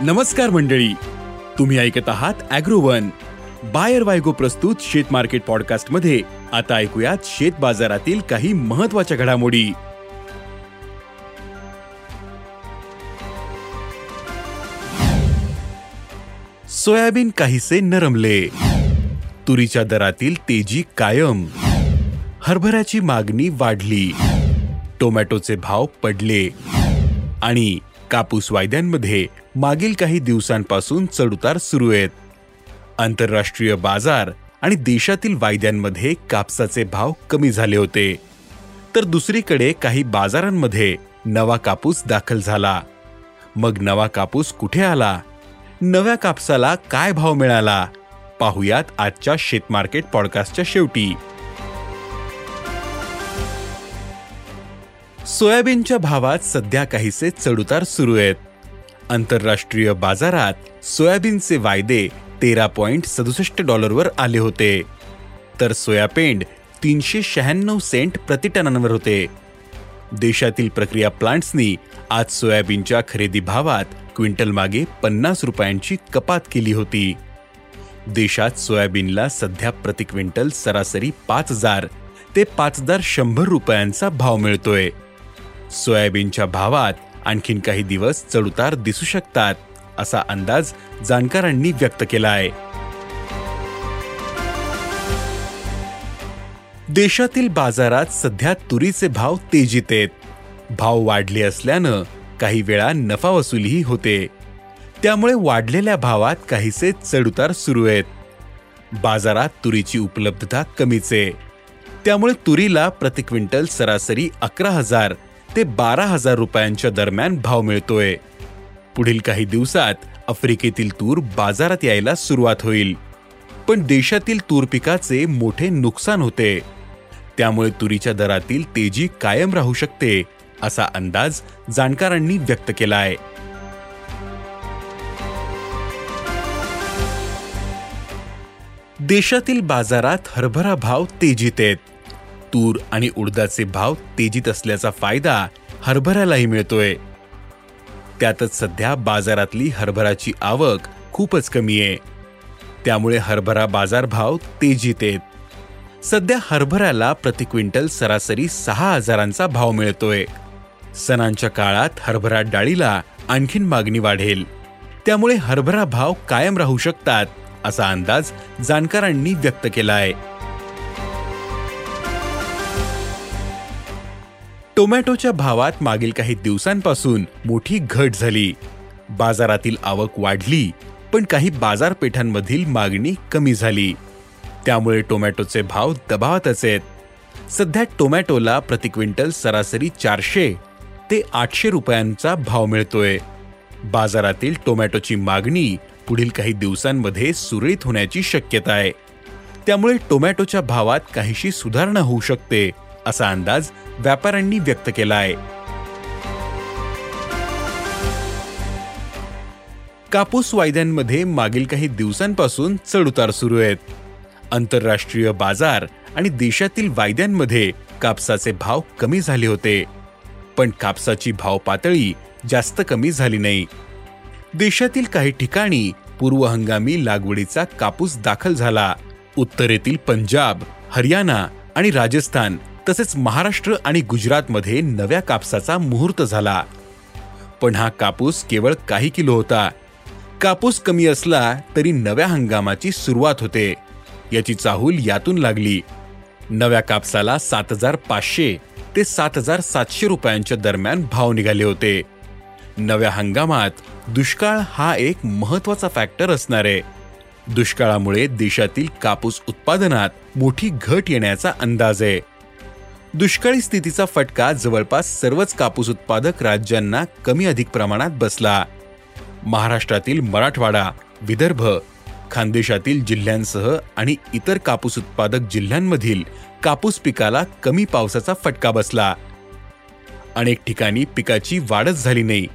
नमस्कार मंडळी. तुम्ही ऐकत आहात अॅग्रोवन. बायर वायगो प्रस्तुत शेत मार्केट पॉडकास्टमध्ये आता ऐकूयात शेत बाजारातील काही महत्त्वाच्या घडामोडी. सोयाबीन काहीसे नरमले. तुरीच्या दरातील तेजी कायम. हरभऱ्याची मागणी वाढली. टोमॅटोचे भाव पडले. आणि कापूस वायद्यांमध्ये मागील काही दिवसांपासून चढउतार सुरू आहेत. आंतरराष्ट्रीय बाजार आणि देशातील वायद्यांमध्ये कापसाचे भाव कमी झाले होते. तर दुसरीकडे काही बाजारांमध्ये नवा कापूस दाखल झाला. मग नवा कापूस कुठे आला? नव्या कापसाला काय भाव मिळाला? पाहुयात आजच्या शेतमार्केट पॉडकास्टच्या शेवटी. सोयाबीनच्या भावात सध्या काहीसे चढउतार सुरू आहेत. आंतरराष्ट्रीय बाजारात सोयाबीनचे वायदे तेरा पॉइंट सदुसष्ट डॉलरवर आले होते. तर सोयापेंड तीनशे शहाण्णव सेंट प्रतिटनांवर होते. देशातील प्रक्रिया प्लांट्सनी आज सोयाबीनच्या खरेदी भावात क्विंटल मागे पन्नास रुपयांची कपात केली होती. देशात सोयाबीनला सध्या प्रति क्विंटल सरासरी पाच हजार ते पाच हजार शंभर रुपयांचा भाव मिळतोय. सोयाबीनच्या भावात आणखीन काही दिवस चढउतार दिसू शकतात असा अंदाज जाणकारांनी व्यक्त केला आहे देशातील बाजारात सध्या तुरीचे भाव तेजीत आहेत. भाव वाढले असल्यानं काही वेळा नफा वसुलीही होते. त्यामुळे वाढलेल्या भावात काहीसे चढउतार सुरू आहेत. बाजारात तुरीची उपलब्धता कमीच आहे. त्यामुळे तुरीला प्रति क्विंटल सरासरी अकरा हजार ते बारा हजार रुपयांच्या दरम्यान भाव मिळतोय. पुढील काही दिवसात आफ्रिकेतील तूर बाजारात यायला सुरुवात होईल. पण देशातील तूर पिकाचे मोठे नुकसान होते. त्यामुळे तुरीच्या दरातील तेजी कायम राहू शकते असा अंदाज जाणकारांनी व्यक्त केला आहे देशातील बाजारात हरभरा भाव तेजीत आहेत. तूर आणि उडदाचे भाव तेजीत असल्याचा फायदा हरभऱ्यालाही मिळतोय. त्यातच सध्या बाजारातली हरभराची आवक खूपच कमी आहे. त्यामुळे हरभरा बाजारभाव तेजीत आहेत. सध्या हरभऱ्याला प्रति क्विंटल सरासरी सहा हजारांचा भाव मिळतोय. सणांच्या काळात हरभरा डाळीला आणखीन मागणी वाढेल. त्यामुळे हरभरा भाव कायम राहू शकतात असा अंदाज जाणकारांनी व्यक्त केला आहे टोमॅटोच्या भावात मागील काही दिवसांपासून मोठी घट झाली. बाजारातील आवक वाढली पण काही बाजारपेठांमधील मागणी कमी झाली. त्यामुळे टोमॅटोचे भाव दबावातच आहेत. सध्या टोमॅटोला प्रति क्विंटल सरासरी चारशे ते आठशे रुपयांचा भाव मिळतोय. बाजारातील टोमॅटोची मागणी पुढील काही दिवसांमध्ये सुरळीत होण्याची शक्यता आहे. त्यामुळे टोमॅटोच्या भावात काहीशी सुधारणा होऊ शकते. असा अंदाज व्यापाऱ्यांनी व्यक्त केला आहे. कापूस वायद्यांमध्ये मागील काही दिवसांपासून चढउतार सुरू आहेत. आंतरराष्ट्रीय बाजार आणि देशातील वायद्यांमध्ये कापसाचे भाव कमी झाले होते. पण कापसाची भाव पातळी जास्त कमी झाली नाही. देशातील काही ठिकाणी पूर्व हंगामी लागवडीचा कापूस दाखल झाला. उत्तरेतील पंजाब हरियाणा आणि राजस्थान तसेच महाराष्ट्र आणि गुजरातमध्ये नव्या कापसाचा मुहूर्त झाला. पण हा कापूस केवळ काही किलो होता. कापूस कमी असला तरी नव्या हंगामाची सुरुवात होते. याची चाहूल यातून लागली. नव्या कापसाला सात हजार पाचशे ते सात हजार सातशे रुपयांच्या दरम्यान भाव निघाले होते. नव्या हंगामात दुष्काळ हा एक महत्त्वाचा फॅक्टर असणार आहे. दुष्काळामुळे देशातील कापूस उत्पादनात मोठी घट येण्याचा अंदाज आहे. दुष्काळी स्थितीचा फटका जवळपास सर्वच कापूस उत्पादक राज्यांना कमी अधिक प्रमाणात बसला. महाराष्ट्रातील मराठवाडा विदर्भ खानदेशातील जिल्ह्यांसह आणि इतर कापूस उत्पादक जिल्ह्यांमधील कापूस पिकाला कमी पावसाचा फटका बसला. अनेक ठिकाणी पिकाची वाढच झाली नाही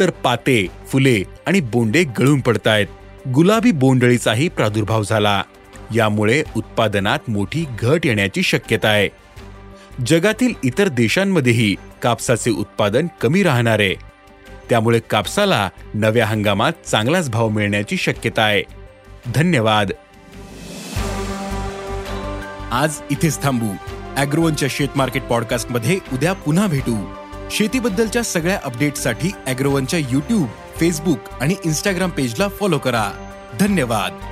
तर पाते फुले आणि बोंडे गळून पडतायत. गुलाबी बोंडळीचाही प्रादुर्भाव झाला. यामुळे उत्पादनात मोठी घट येण्याची शक्यता आहे. जगातील इतर देशांमध्येही कापसाचे उत्पादन कमी राहणार. आहे त्यामुळे कापसाला नव्या हंगामात चांगलाच भाव मिळण्याची शक्यता आहे. धन्यवाद. आज इथेच थांबू. अॅग्रोवनच्या शेत मार्केट पॉडकास्टमध्ये उद्या पुन्हा भेटू. शेतीबद्दलच्या सगळ्या अपडेटसाठी अॅग्रोवनच्या युट्यूब फेसबुक आणि इन्स्टाग्राम पेजला फॉलो करा. धन्यवाद.